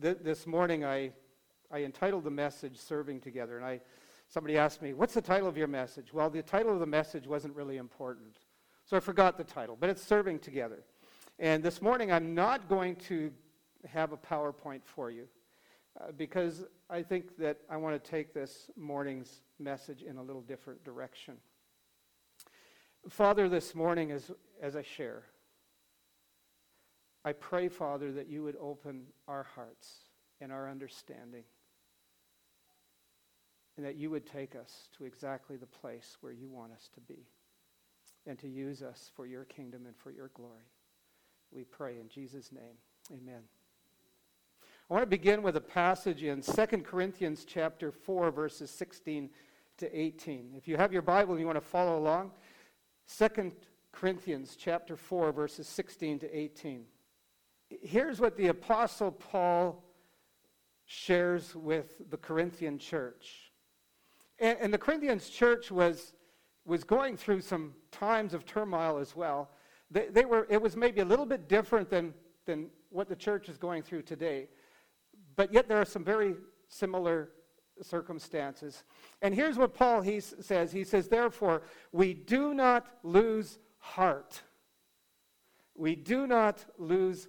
th- this morning I, I entitled the message Serving Together. And I, somebody asked me, What's the title of your message? Well, the title of the message wasn't really important. So I forgot the title, but it's Serving Together. And this morning I'm not going to have a PowerPoint for you uh, because I think that I want to take this morning's message in a little different direction. Father, this morning as, as I share, I pray, Father, that you would open our hearts and our understanding, and that you would take us to exactly the place where you want us to be, and to use us for your kingdom and for your glory. We pray in Jesus' name. Amen. I want to begin with a passage in 2 Corinthians chapter 4 verses 16 to 18. If you have your Bible and you want to follow along, 2 Corinthians chapter 4 verses 16 to 18 here's what the Apostle Paul shares with the Corinthian church. And, and, the Corinthian church was, was going through some times of turmoil as well. They, they were, it was maybe a little bit different than, than what the church is going through today. But yet there are some very similar circumstances. And here's what Paul he says. He says, Therefore, we do not lose heart we do not lose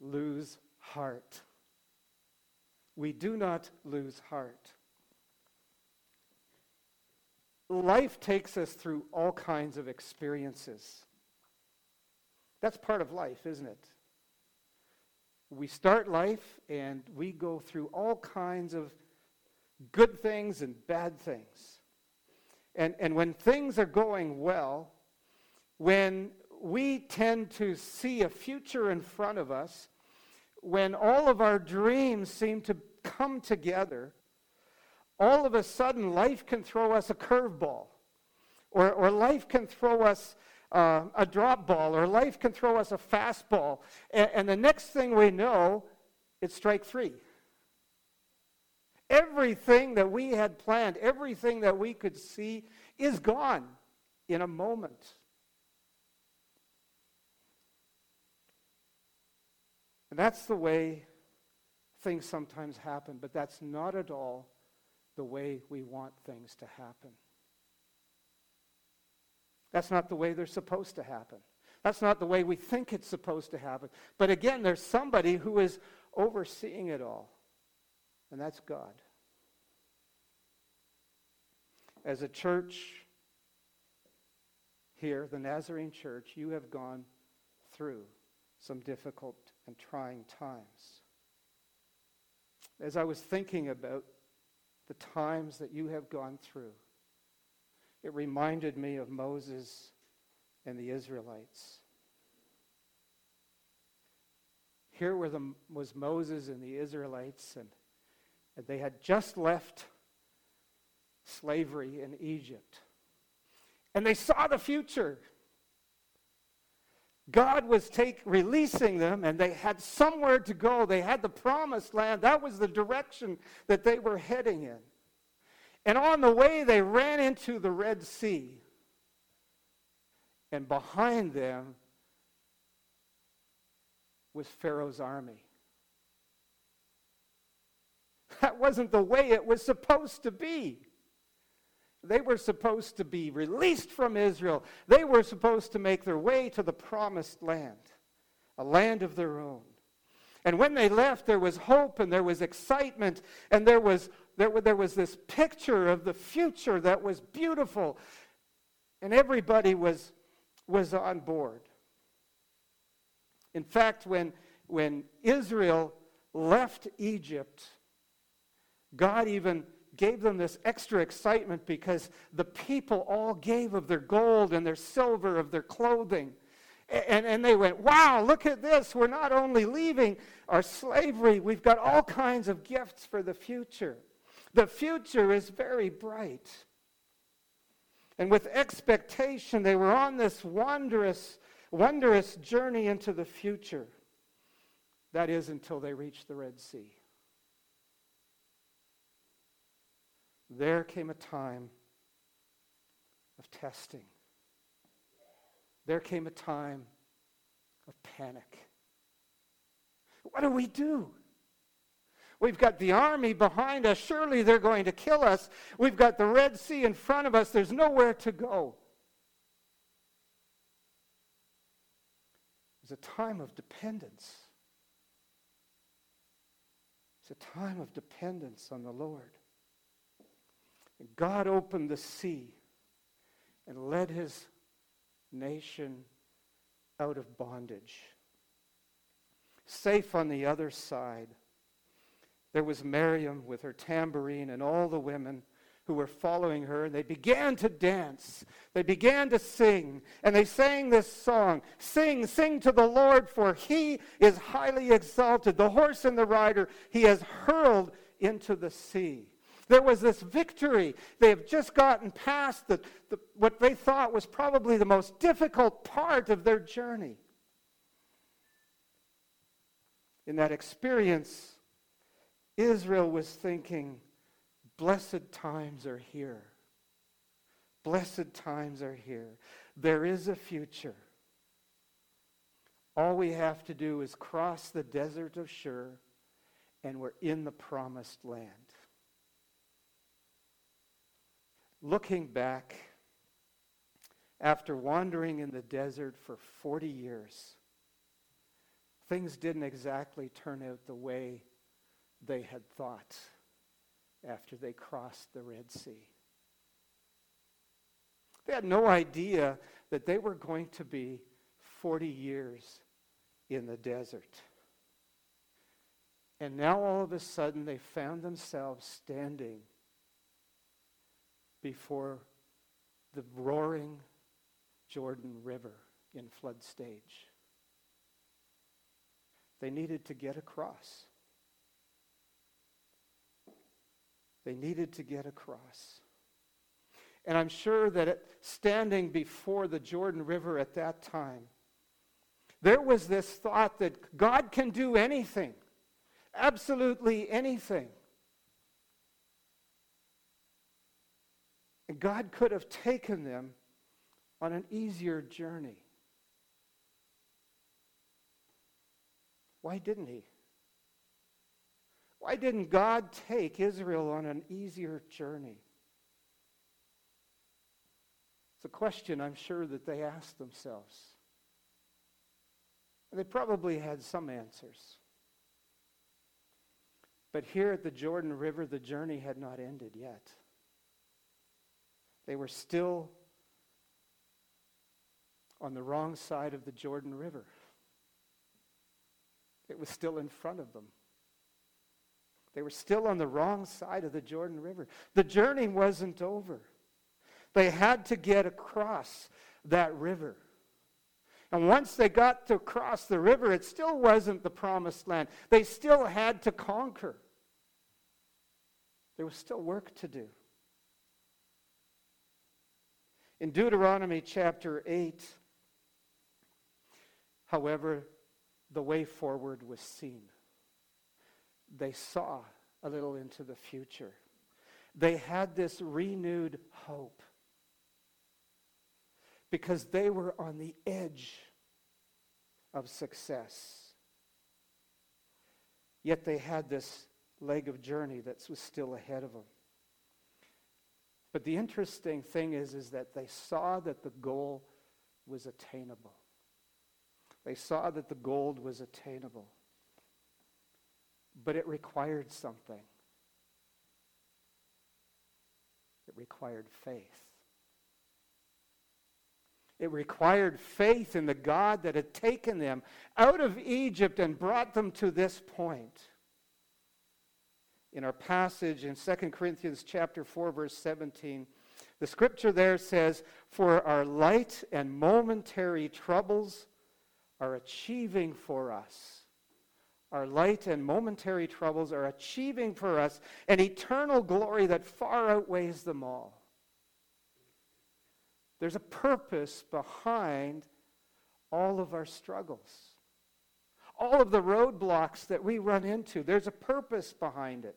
lose heart. We do not lose heart. Life takes us through all kinds of experiences. That's part of life, isn't it? We start life and we go through all kinds of good things and bad things. And, and when things are going well, when we tend to see a future in front of us when all of our dreams seem to come together. All of a sudden, life can throw us a curveball, or, or life can throw us uh, a drop ball, or life can throw us a fastball. And, and the next thing we know, it's strike three. Everything that we had planned, everything that we could see, is gone in a moment. And that's the way things sometimes happen, but that's not at all the way we want things to happen. That's not the way they're supposed to happen. That's not the way we think it's supposed to happen. But again, there's somebody who is overseeing it all, and that's God. As a church here, the Nazarene Church, you have gone through some difficult and trying times. As I was thinking about the times that you have gone through, it reminded me of Moses and the Israelites. Here were the, was Moses and the Israelites, and, and they had just left slavery in Egypt. And they saw the future. God was take, releasing them, and they had somewhere to go. They had the promised land. That was the direction that they were heading in. And on the way, they ran into the Red Sea. And behind them was Pharaoh's army. That wasn't the way it was supposed to be. They were supposed to be released from Israel. They were supposed to make their way to the promised land, a land of their own. And when they left, there was hope and there was excitement and there was, there, there was this picture of the future that was beautiful. And everybody was, was on board. In fact, when, when Israel left Egypt, God even gave them this extra excitement because the people all gave of their gold and their silver, of their clothing. And, and they went, wow, look at this. We're not only leaving our slavery, we've got all kinds of gifts for the future. The future is very bright. And with expectation, they were on this wondrous, wondrous journey into the future. That is until they reached the Red Sea. There came a time of testing. There came a time of panic. What do we do? We've got the army behind us. Surely they're going to kill us. We've got the Red Sea in front of us. There's nowhere to go. It's a time of dependence. It's a time of dependence on the Lord. God opened the sea and led his nation out of bondage. Safe on the other side there was Miriam with her tambourine and all the women who were following her, and they began to dance. They began to sing, and they sang this song Sing, sing to the Lord, for he is highly exalted. The horse and the rider he has hurled into the sea. There was this victory. They have just gotten past the, the, what they thought was probably the most difficult part of their journey. In that experience, Israel was thinking, blessed times are here. Blessed times are here. There is a future. All we have to do is cross the desert of Shur, and we're in the promised land. Looking back, after wandering in the desert for 40 years, things didn't exactly turn out the way they had thought after they crossed the Red Sea. They had no idea that they were going to be 40 years in the desert. And now all of a sudden they found themselves standing before the roaring Jordan River in flood stage. They needed to get across. They needed to get across. And I'm sure that it, standing before the Jordan River at that time, there was this thought that God can do anything, absolutely anything. And God could have taken them on an easier journey. Why didn't He? Why didn't God take Israel on an easier journey? It's a question I'm sure that they asked themselves. And they probably had some answers. But here at the Jordan River, the journey had not ended yet. They were still on the wrong side of the Jordan River. It was still in front of them. They were still on the wrong side of the Jordan River. The journey wasn't over. They had to get across that river. And once they got to cross the river, it still wasn't the promised land. They still had to conquer. There was still work to do. In Deuteronomy chapter 8, however, the way forward was seen they saw a little into the future. They had this renewed hope because they were on the edge of success. Yet they had this leg of journey that was still ahead of them. But the interesting thing is, is that they saw that the goal was attainable. They saw that the gold was attainable. But it required something. It required faith. It required faith in the God that had taken them out of Egypt and brought them to this point. In our passage in 2 Corinthians chapter 4 verse 17, the scripture there says, "For our light and momentary troubles are achieving for us. Our light and momentary troubles are achieving for us an eternal glory that far outweighs them all. There's a purpose behind all of our struggles, all of the roadblocks that we run into. There's a purpose behind it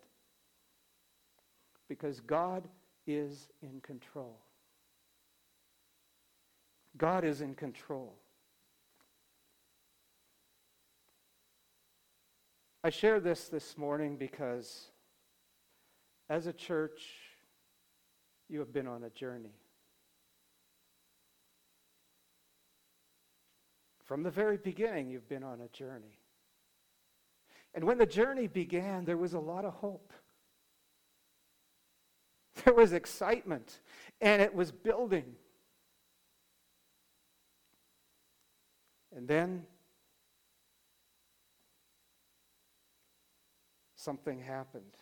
because God is in control. God is in control. I share this this morning because as a church, you have been on a journey. From the very beginning, you've been on a journey. And when the journey began, there was a lot of hope. There was excitement, and it was building. And then something happened.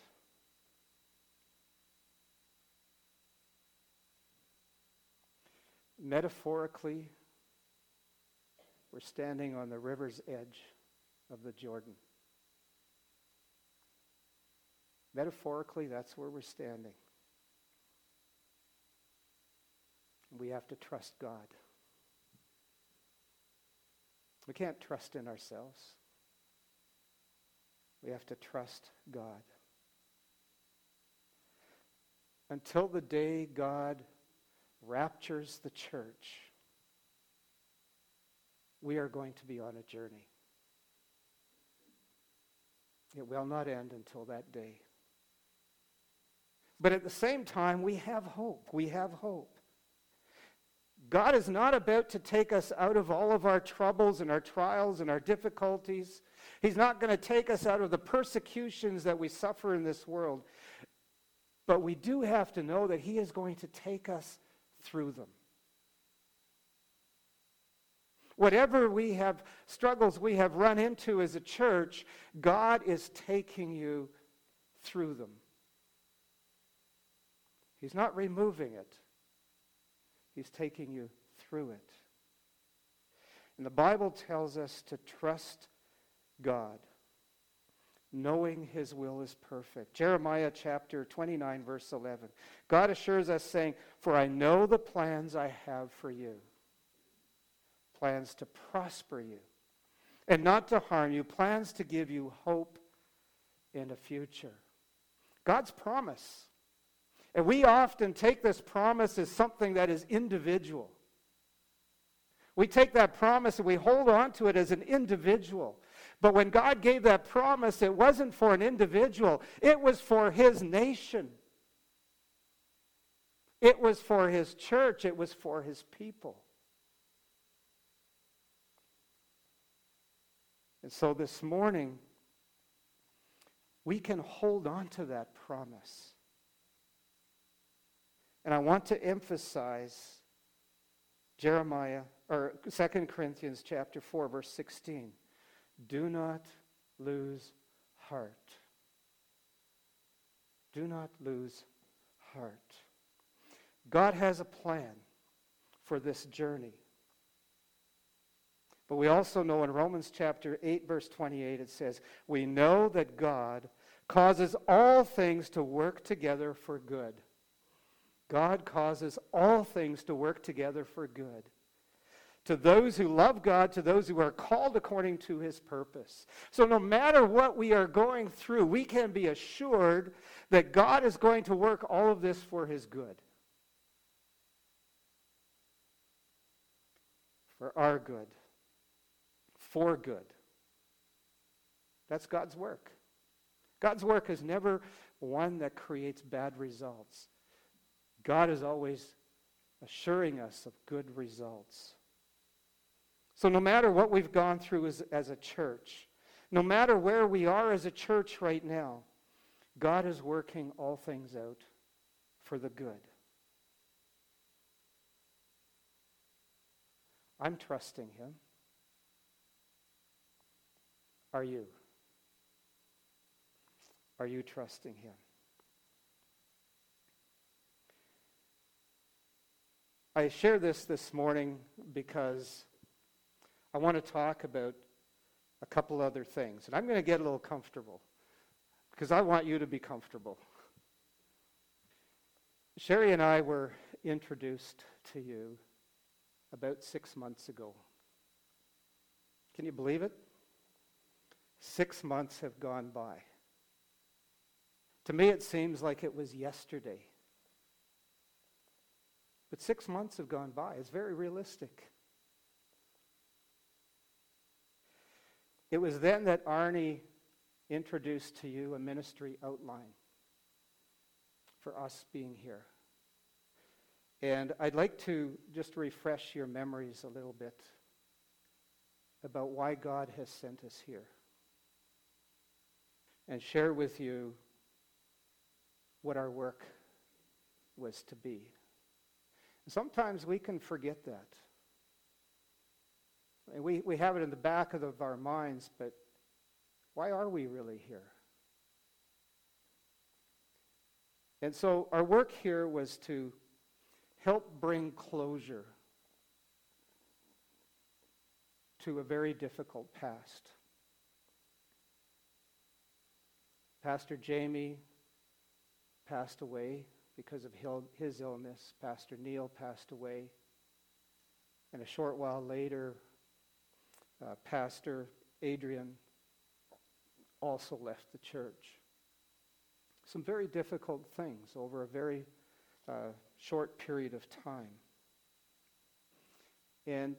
Metaphorically, we're standing on the river's edge of the Jordan. Metaphorically, that's where we're standing. We have to trust God. We can't trust in ourselves. We have to trust God. Until the day God raptures the church, we are going to be on a journey. It will not end until that day. But at the same time, we have hope. We have hope. God is not about to take us out of all of our troubles and our trials and our difficulties. He's not going to take us out of the persecutions that we suffer in this world. But we do have to know that He is going to take us through them. Whatever we have, struggles we have run into as a church, God is taking you through them. He's not removing it, He's taking you through it. And the Bible tells us to trust God, knowing His will is perfect. Jeremiah chapter 29, verse 11. God assures us, saying, For I know the plans I have for you plans to prosper you and not to harm you, plans to give you hope in a future. God's promise. And we often take this promise as something that is individual. We take that promise and we hold on to it as an individual. But when God gave that promise, it wasn't for an individual, it was for his nation. It was for his church, it was for his people. And so this morning, we can hold on to that promise. And I want to emphasize Jeremiah or 2 Corinthians chapter 4 verse 16. Do not lose heart. Do not lose heart. God has a plan for this journey. But we also know in Romans chapter 8, verse 28, it says, We know that God causes all things to work together for good. God causes all things to work together for good. To those who love God, to those who are called according to his purpose. So, no matter what we are going through, we can be assured that God is going to work all of this for his good. For our good for good. That's God's work. God's work is never one that creates bad results. God is always assuring us of good results. So, no matter what we've gone through as, as a church, no matter where we are as a church right now, God is working all things out for the good. I'm trusting Him are you? Are you trusting Him? I share this this morning because I want to talk about a couple other things. And I'm going to get a little comfortable because I want you to be comfortable. Sherry and I were introduced to you about six months ago. Can you believe it? Six months have gone by. To me, it seems like it was yesterday. But six months have gone by. It's very realistic. It was then that Arnie introduced to you a ministry outline for us being here. And I'd like to just refresh your memories a little bit about why God has sent us here and share with you what our work was to be. Sometimes we can forget that. We, we have it in the back of our minds, but why are we really here? And so our work here was to help bring closure to a very difficult past. Pastor Jamie passed away because of his illness. Pastor Neil passed away. And a short while later, uh, Pastor Adrian also left the church. Some very difficult things over a very uh, short period of time. And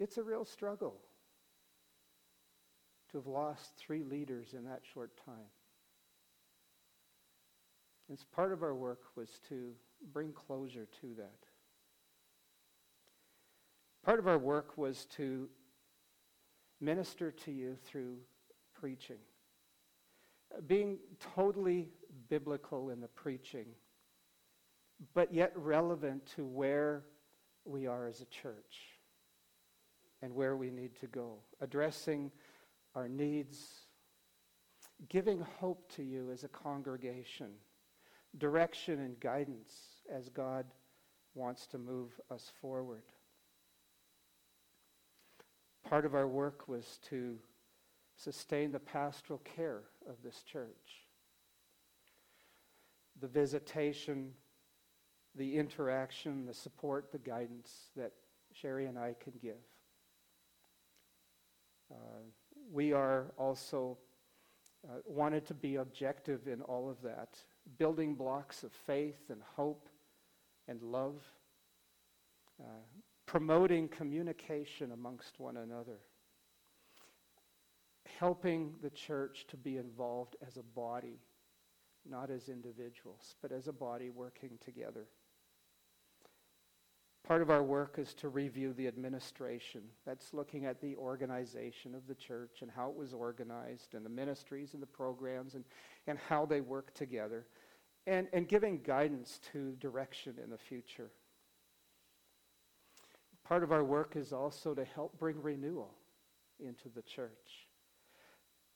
it's a real struggle to have lost three leaders in that short time. And part of our work was to bring closure to that. Part of our work was to minister to you through preaching. Being totally biblical in the preaching, but yet relevant to where we are as a church and where we need to go. Addressing our needs, giving hope to you as a congregation, direction and guidance as God wants to move us forward. Part of our work was to sustain the pastoral care of this church. The visitation, the interaction, the support, the guidance that Sherry and I can give. Uh, we are also uh, wanted to be objective in all of that, building blocks of faith and hope and love, uh, promoting communication amongst one another, helping the church to be involved as a body, not as individuals, but as a body working together. Part of our work is to review the administration. That's looking at the organization of the church and how it was organized and the ministries and the programs and, and how they work together and, and giving guidance to direction in the future. Part of our work is also to help bring renewal into the church,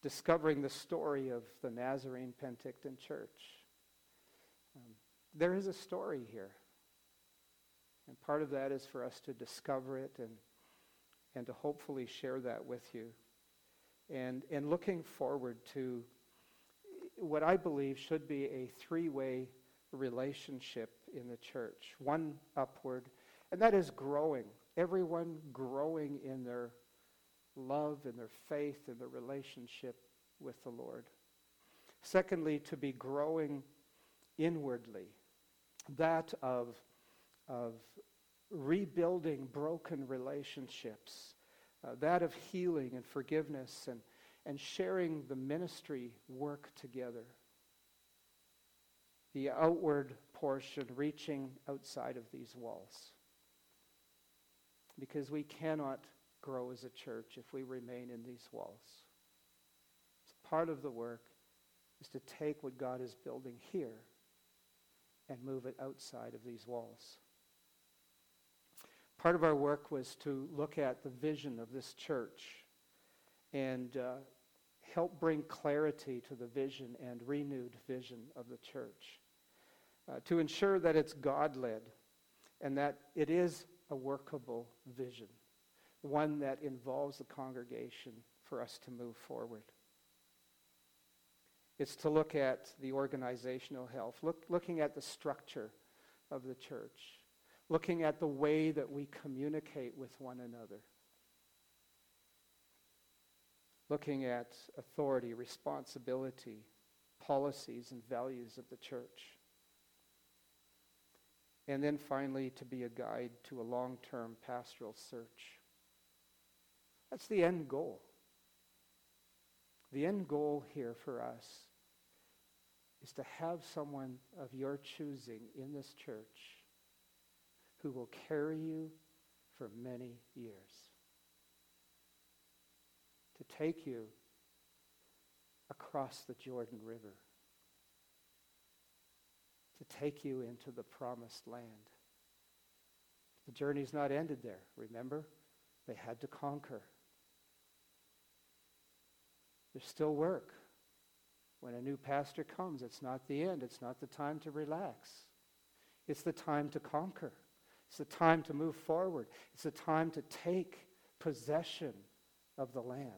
discovering the story of the Nazarene Penticton Church. Um, there is a story here. And part of that is for us to discover it and, and to hopefully share that with you. And, and looking forward to what I believe should be a three way relationship in the church one upward, and that is growing. Everyone growing in their love and their faith and their relationship with the Lord. Secondly, to be growing inwardly, that of, of rebuilding broken relationships, uh, that of healing and forgiveness and, and sharing the ministry work together. The outward portion reaching outside of these walls because we cannot grow as a church if we remain in these walls. So part of the work is to take what God is building here and move it outside of these walls. Part of our work was to look at the vision of this church and uh, help bring clarity to the vision and renewed vision of the church. Uh, to ensure that it's God led and that it is a workable vision, one that involves the congregation for us to move forward. It's to look at the organizational health, look, looking at the structure of the church, looking at the way that we communicate with one another, looking at authority, responsibility, policies, and values of the church. And then finally, to be a guide to a long term pastoral search. That's the end goal. The end goal here for us is to have someone of your choosing in this church who will carry you for many years. To take you across the Jordan River. To take you into the promised land. The journey's not ended there, remember? They had to conquer. There's still work. When a new pastor comes, it's not the end. It's not the time to relax. It's the time to conquer. It's the time to move forward. It's the time to take possession of the land.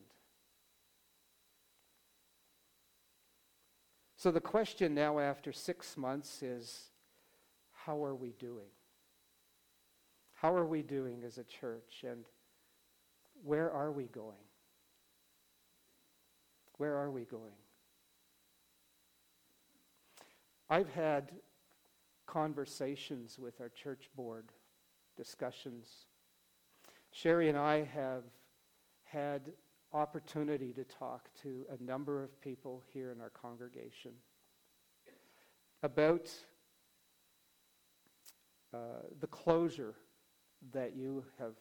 So the question now, after six months, is how are we doing? How are we doing as a church? And where are we going? Where are we going? I've had conversations with our church board, discussions. Sherry and I have had opportunity to talk to a number of people here in our congregation about uh, the closure that you have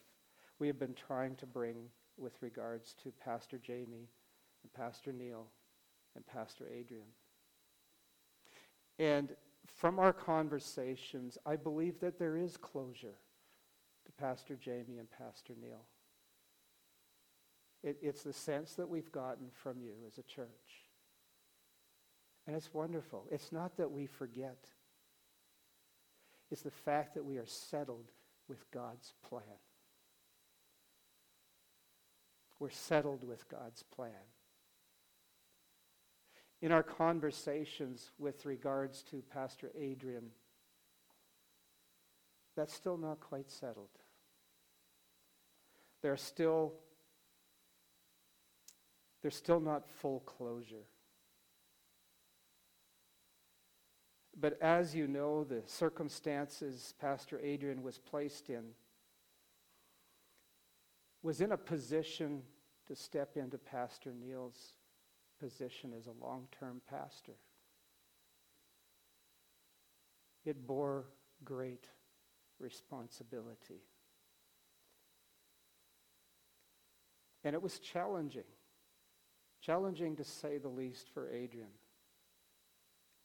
we have been trying to bring with regards to Pastor Jamie and Pastor Neil and Pastor Adrian. And from our conversations, I believe that there is closure to Pastor Jamie and Pastor Neil. It, it's the sense that we've gotten from you as a church. And it's wonderful. It's not that we forget. It's the fact that we are settled with God's plan. We're settled with God's plan in our conversations with regards to Pastor Adrian, that's still not quite settled. There's still, there's still not full closure. But as you know, the circumstances Pastor Adrian was placed in was in a position to step into Pastor Neil's position as a long term pastor. It bore great responsibility. And it was challenging, challenging to say the least for Adrian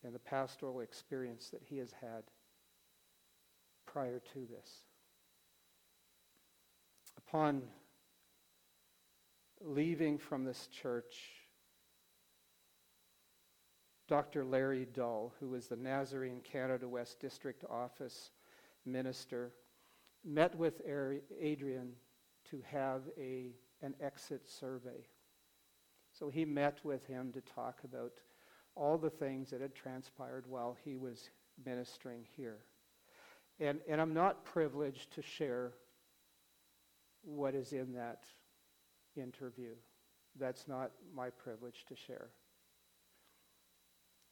and the pastoral experience that he has had prior to this. Upon leaving from this church, Dr. Larry Dull, who was the Nazarene Canada West District Office minister, met with Adrian to have a, an exit survey. So he met with him to talk about all the things that had transpired while he was ministering here. And, and I'm not privileged to share what is in that interview. That's not my privilege to share.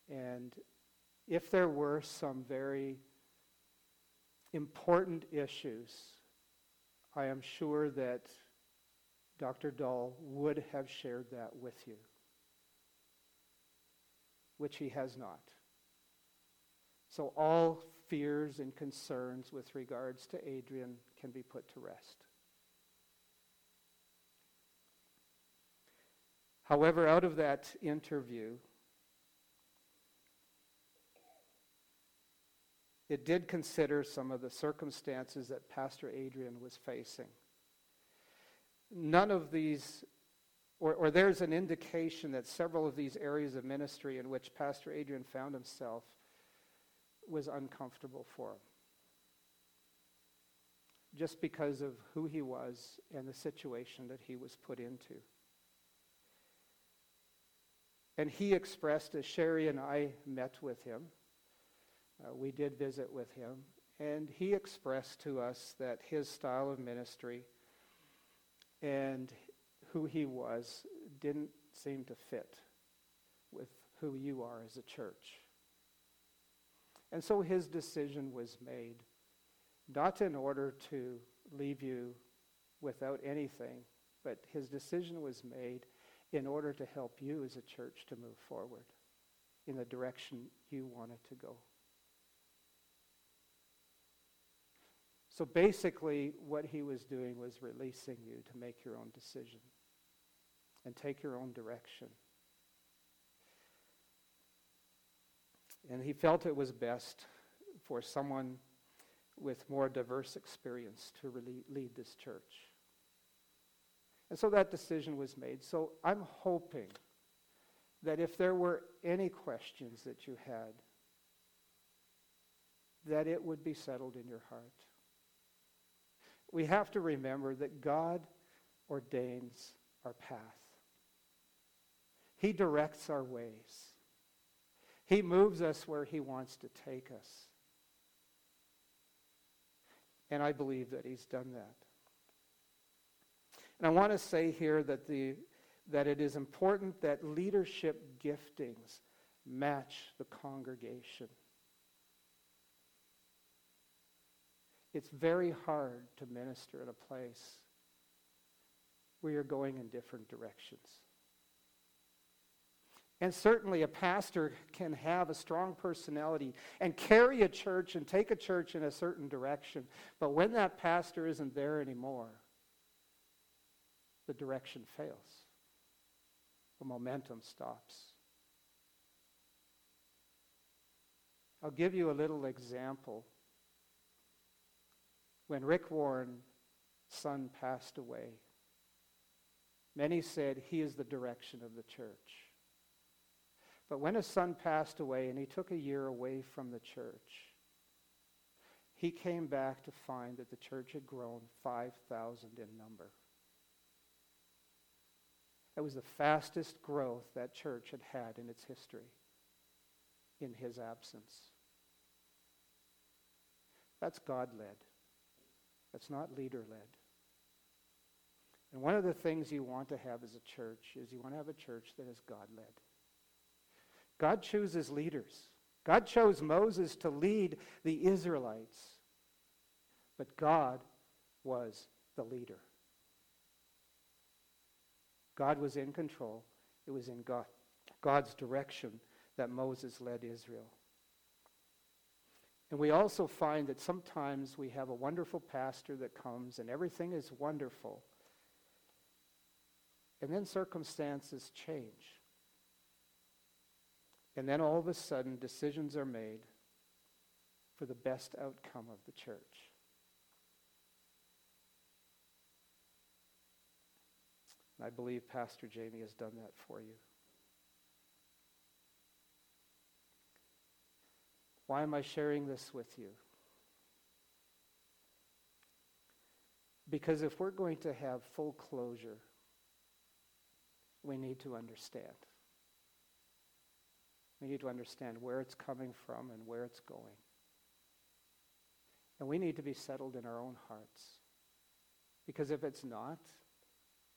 And if there were some very important issues, I am sure that Dr. Dull would have shared that with you, which he has not. So all fears and concerns with regards to Adrian can be put to rest. However, out of that interview, it did consider some of the circumstances that Pastor Adrian was facing. None of these, or, or there's an indication that several of these areas of ministry in which Pastor Adrian found himself was uncomfortable for him. just because of who he was and the situation that he was put into. And he expressed, as Sherry and I met with him, uh, we did visit with him, and he expressed to us that his style of ministry and who he was didn't seem to fit with who you are as a church. And so his decision was made, not in order to leave you without anything, but his decision was made in order to help you as a church to move forward in the direction you wanted to go. So basically, what he was doing was releasing you to make your own decision and take your own direction. And he felt it was best for someone with more diverse experience to really lead this church. And so that decision was made. So I'm hoping that if there were any questions that you had, that it would be settled in your heart. We have to remember that God ordains our path. He directs our ways. He moves us where he wants to take us. And I believe that he's done that. And I want to say here that, the, that it is important that leadership giftings match the congregation. It's very hard to minister at a place where you're going in different directions. And certainly, a pastor can have a strong personality and carry a church and take a church in a certain direction. But when that pastor isn't there anymore, the direction fails. The momentum stops. I'll give you a little example. When Rick Warren's son passed away, many said he is the direction of the church. But when his son passed away and he took a year away from the church, he came back to find that the church had grown 5,000 in number. It was the fastest growth that church had had in its history in his absence. That's God led. That's not leader led. And one of the things you want to have as a church is you want to have a church that is God led. God chooses leaders. God chose Moses to lead the Israelites, but God was the leader. God was in control. It was in God, God's direction that Moses led Israel. And we also find that sometimes we have a wonderful pastor that comes and everything is wonderful. And then circumstances change. And then all of a sudden, decisions are made for the best outcome of the church. And I believe Pastor Jamie has done that for you. Why am I sharing this with you? Because if we're going to have full closure, we need to understand. We need to understand where it's coming from and where it's going. And we need to be settled in our own hearts. Because if it's not,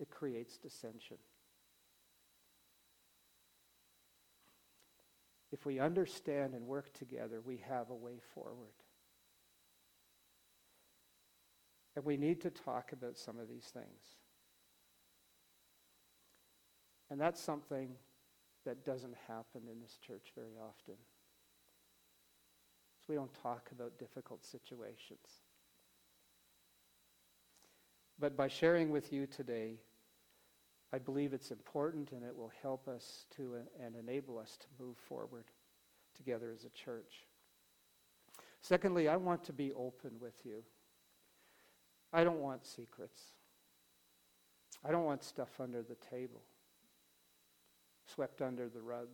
it creates dissension. If we understand and work together, we have a way forward. And we need to talk about some of these things. And that's something that doesn't happen in this church very often. So we don't talk about difficult situations. But by sharing with you today, I believe it's important and it will help us to and enable us to move forward together as a church. Secondly, I want to be open with you. I don't want secrets. I don't want stuff under the table swept under the rug.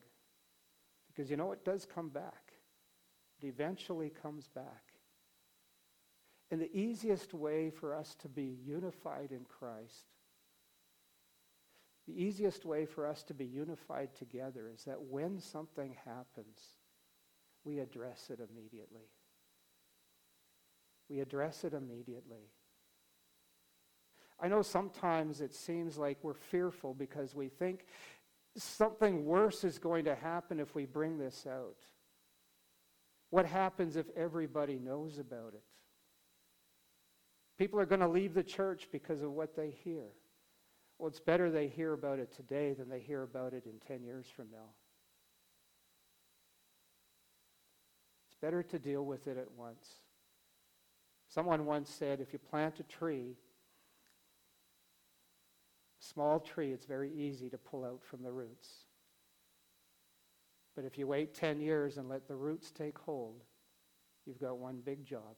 Because you know, it does come back. It eventually comes back. And the easiest way for us to be unified in Christ, the easiest way for us to be unified together is that when something happens, we address it immediately. We address it immediately. I know sometimes it seems like we're fearful because we think something worse is going to happen if we bring this out. What happens if everybody knows about it? People are going to leave the church because of what they hear. Well, it's better they hear about it today than they hear about it in 10 years from now. It's better to deal with it at once. Someone once said if you plant a tree, a small tree, it's very easy to pull out from the roots. But if you wait 10 years and let the roots take hold, you've got one big job.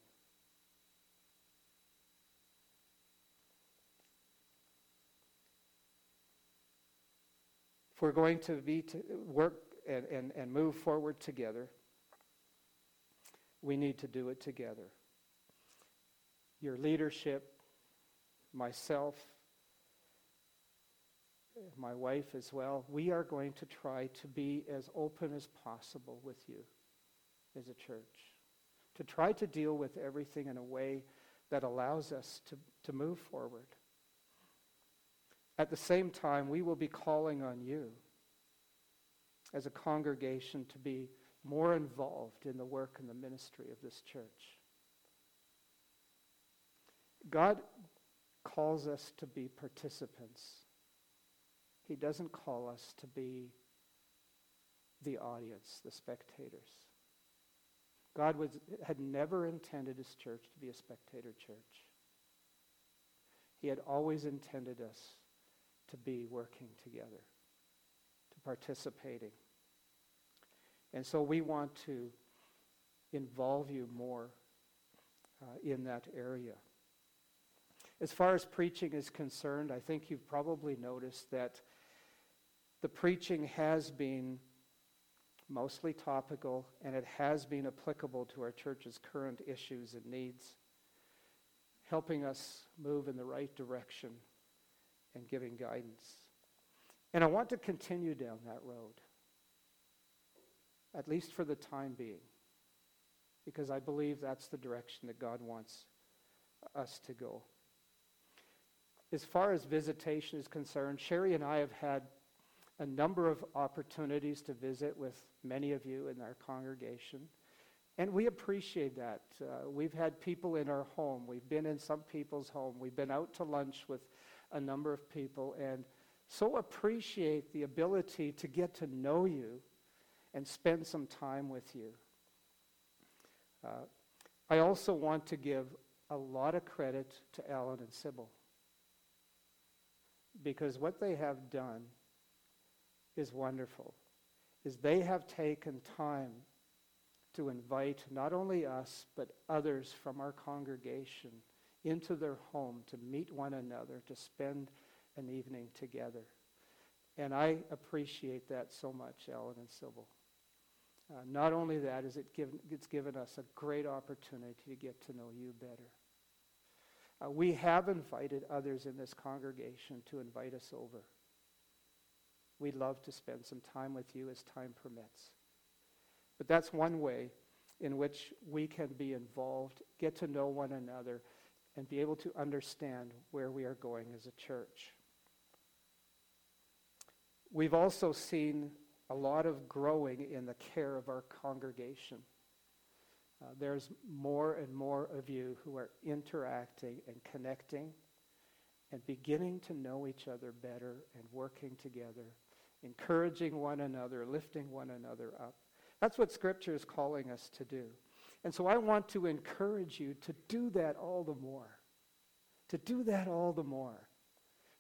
We're going to be to work and, and, and move forward together, we need to do it together. Your leadership, myself, my wife as well, we are going to try to be as open as possible with you as a church. To try to deal with everything in a way that allows us to, to move forward. At the same time, we will be calling on you as a congregation to be more involved in the work and the ministry of this church. God calls us to be participants he doesn't call us to be the audience, the spectators. God was, had never intended his church to be a spectator church. He had always intended us to be working together, to participating. And so we want to involve you more uh, in that area. As far as preaching is concerned, I think you've probably noticed that the preaching has been mostly topical and it has been applicable to our church's current issues and needs, helping us move in the right direction and giving guidance. And I want to continue down that road, at least for the time being, because I believe that's the direction that God wants us to go. As far as visitation is concerned, Sherry and I have had a number of opportunities to visit with many of you in our congregation. And we appreciate that. Uh, we've had people in our home. We've been in some people's home. We've been out to lunch with a number of people and so appreciate the ability to get to know you and spend some time with you. Uh, I also want to give a lot of credit to Alan and Sybil because what they have done is wonderful is they have taken time to invite not only us but others from our congregation into their home to meet one another to spend an evening together. And i appreciate that so much ellen and sybil. Uh, not only that is it given, it's given us a great opportunity to get to know you better. Uh, we have invited others in this congregation to invite us over. We'd love to spend some time with you as time permits. But that's one way in which we can be involved, get to know one another, and be able to understand where we are going as a church. We've also seen a lot of growing in the care of our congregation. Uh, there's more and more of you who are interacting and connecting and beginning to know each other better and working together encouraging one another, lifting one another up. That's what Scripture is calling us to do. And so I want to encourage you to do that all the more. To do that all the more.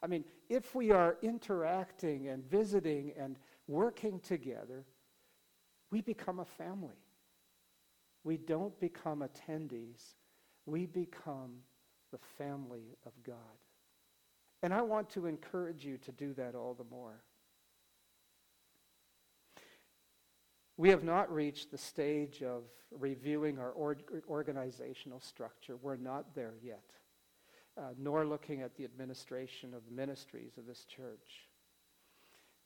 I mean, if we are interacting and visiting and working together, we become a family. We don't become attendees, we become the family of God. And I want to encourage you to do that all the more. We have not reached the stage of reviewing our or- organizational structure. We're not there yet, uh, nor looking at the administration of the ministries of this church.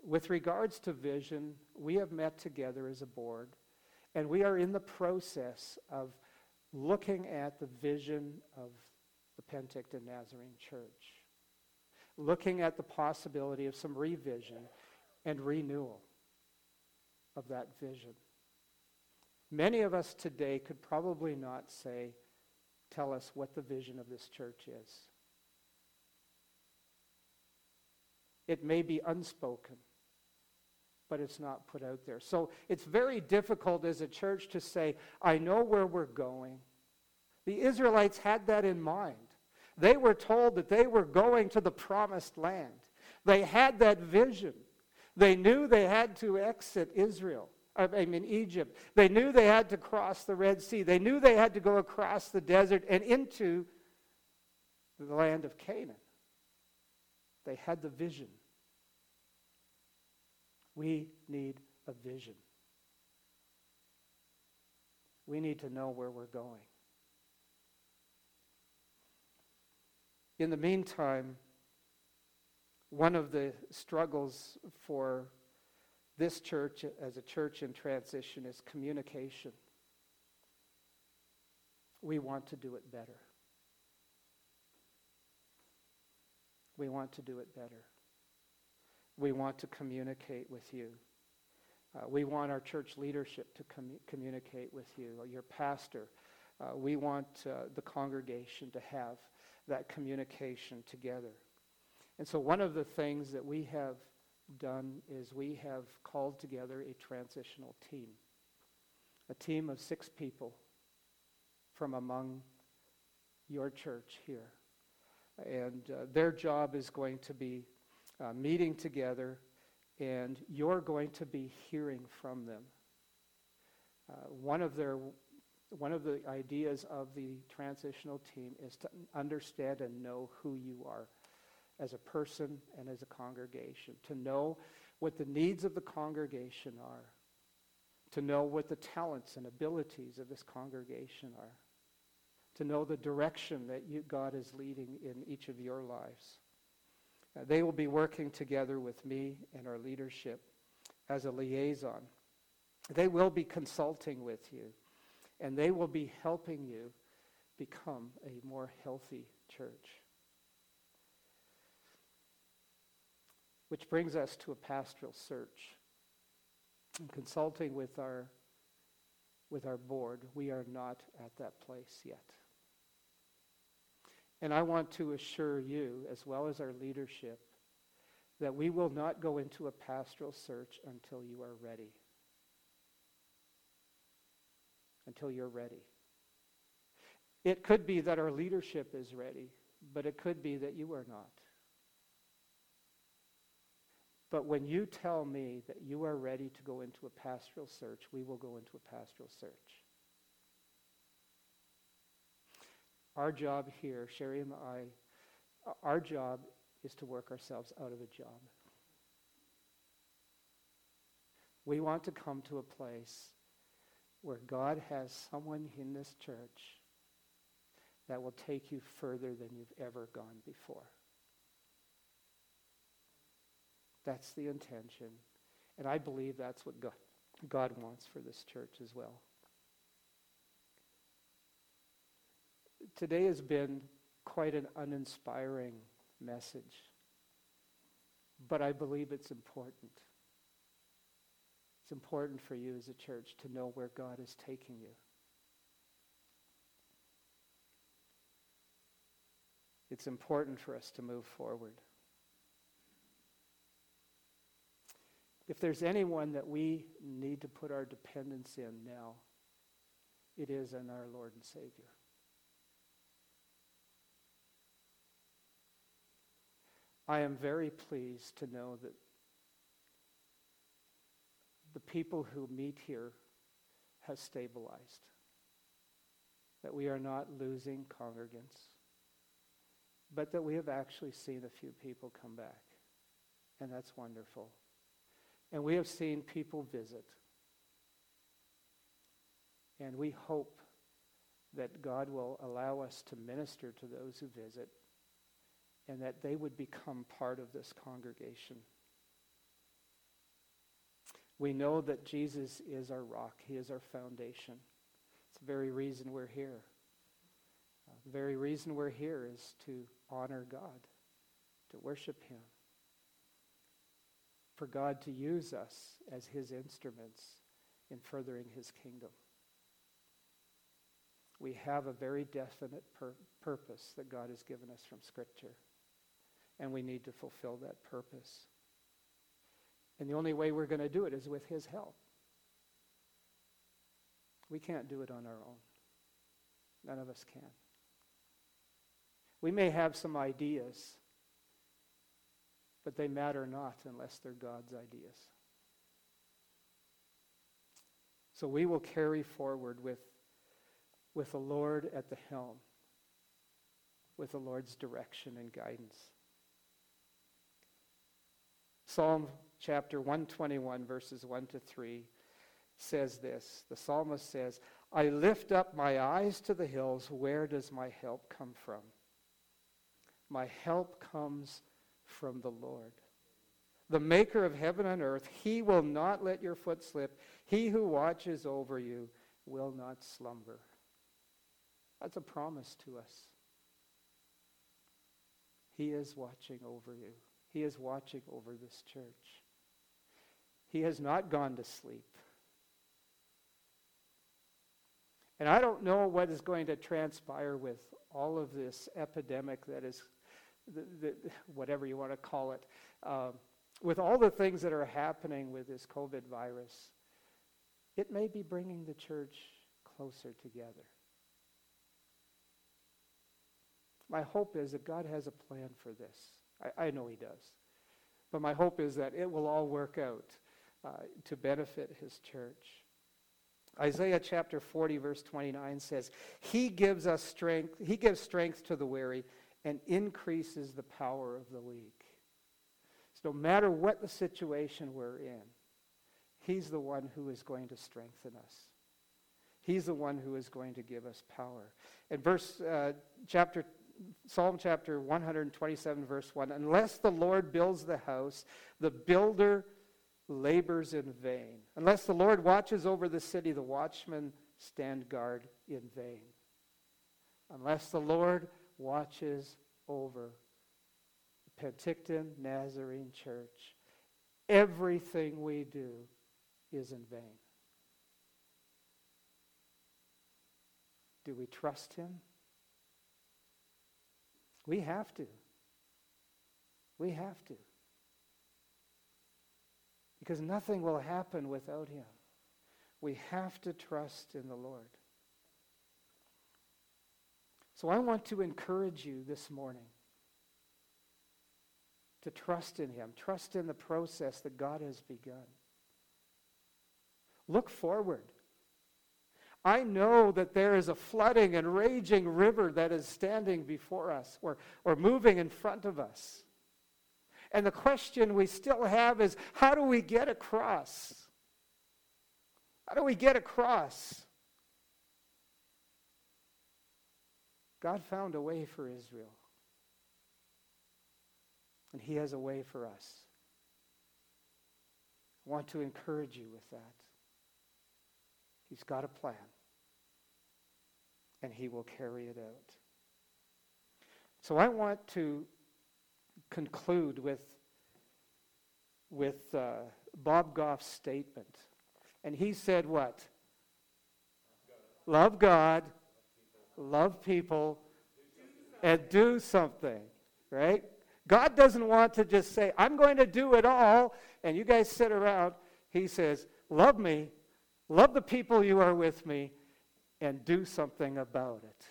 With regards to vision, we have met together as a board, and we are in the process of looking at the vision of the Penticton Nazarene Church, looking at the possibility of some revision and renewal of that vision. Many of us today could probably not say, tell us what the vision of this church is. It may be unspoken, but it's not put out there. So it's very difficult as a church to say, I know where we're going. The Israelites had that in mind. They were told that they were going to the promised land. They had that vision. They knew they had to exit Israel. I mean, Egypt. They knew they had to cross the Red Sea. They knew they had to go across the desert and into the land of Canaan. They had the vision. We need a vision. We need to know where we're going. In the meantime, one of the struggles for this church as a church in transition is communication. We want to do it better. We want to do it better. We want to communicate with you. Uh, we want our church leadership to com- communicate with you, your pastor. Uh, we want uh, the congregation to have that communication together. And so, one of the things that we have done is we have called together a transitional team, a team of six people from among your church here. And uh, their job is going to be uh, meeting together, and you're going to be hearing from them. Uh, one of their one of the ideas of the transitional team is to understand and know who you are as a person and as a congregation, to know what the needs of the congregation are, to know what the talents and abilities of this congregation are, to know the direction that you, God is leading in each of your lives. Uh, they will be working together with me and our leadership as a liaison. They will be consulting with you, and they will be helping you become a more healthy church. Which brings us to a pastoral search. In consulting with our, with our board, we are not at that place yet. And I want to assure you, as well as our leadership, that we will not go into a pastoral search until you are ready. Until you're ready. It could be that our leadership is ready, but it could be that you are not. But when you tell me that you are ready to go into a pastoral search, we will go into a pastoral search. Our job here, Sherry and I, our job is to work ourselves out of a job. We want to come to a place where God has someone in this church that will take you further than you've ever gone before. That's the intention. And I believe that's what God, God wants for this church as well. Today has been quite an uninspiring message, but I believe it's important. It's important for you as a church to know where God is taking you. It's important for us to move forward. If there's anyone that we need to put our dependence in now, it is in our Lord and Savior. I am very pleased to know that the people who meet here has stabilized, that we are not losing congregants, but that we have actually seen a few people come back, and that's wonderful. And we have seen people visit. And we hope that God will allow us to minister to those who visit and that they would become part of this congregation. We know that Jesus is our rock, He is our foundation. It's the very reason we're here. Uh, the very reason we're here is to honor God, to worship Him, for God to use us as His instruments in furthering His kingdom. We have a very definite pur- purpose that God has given us from Scripture, and we need to fulfill that purpose. And the only way we're going to do it is with His help. We can't do it on our own. None of us can. We may have some ideas, but they matter not unless they're God's ideas. So we will carry forward with, with the Lord at the helm, with the Lord's direction and guidance. Psalm chapter 121, verses 1 to 3, says this The psalmist says, I lift up my eyes to the hills. Where does my help come from? My help comes from the Lord, the maker of heaven and earth. He will not let your foot slip. He who watches over you will not slumber. That's a promise to us. He is watching over you. He is watching over this church. He has not gone to sleep. And I don't know what is going to transpire with all of this epidemic that is, the, the, whatever you want to call it, um, with all the things that are happening with this COVID virus. It may be bringing the church closer together. My hope is that God has a plan for this. I, I know He does. But my hope is that it will all work out uh, to benefit his church. Isaiah chapter 40, verse 29 says, He gives us strength, He gives strength to the weary and increases the power of the weak. So, no matter what the situation we're in, He's the one who is going to strengthen us. He's the one who is going to give us power. In verse uh, chapter Psalm chapter 127 verse 1, unless the Lord builds the house, the builder labors in vain. Unless the Lord watches over the city, the watchmen stand guard in vain. Unless the Lord watches over the Penticton Nazarene Church, everything we do is in vain. Do we trust Him? We have to. We have to because nothing will happen without him. We have to trust in the Lord. So I want to encourage you this morning to trust in him, trust in the process that God has begun. Look forward. I know that there is a flooding and raging river that is standing before us or, or moving in front of us. And the question we still have is how do we get across? How do we get across? God found a way for Israel. And He has a way for us. I want to encourage you with that. He's got a plan. And He will carry it out. So I want to conclude with, with uh, Bob Goff's statement. And he said what? Love God, love people, and do something, right? God doesn't want to just say, I'm going to do it all, and you guys sit around. He says, Love me, love the people you are with me, and do something about it.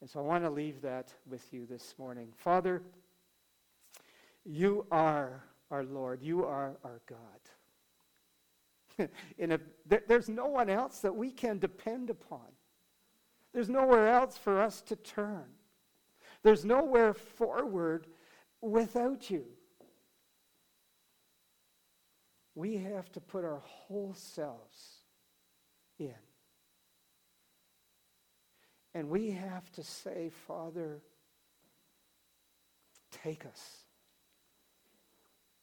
And so I want to leave that with you this morning. Father, you are our Lord. You are our God. In a, there, there's no one else that we can depend upon. There's nowhere else for us to turn. There's nowhere forward without you. We have to put our whole selves in And we have to say, Father, take us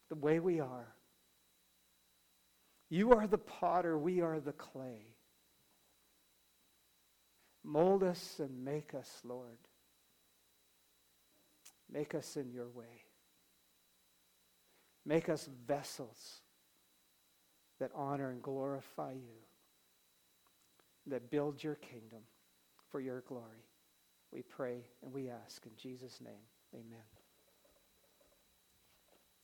the way we are. You are the potter, we are the clay. Mold us and make us, Lord. Make us in your way. Make us vessels that honor and glorify you, that build your kingdom for your glory. We pray and we ask in Jesus' name. Amen.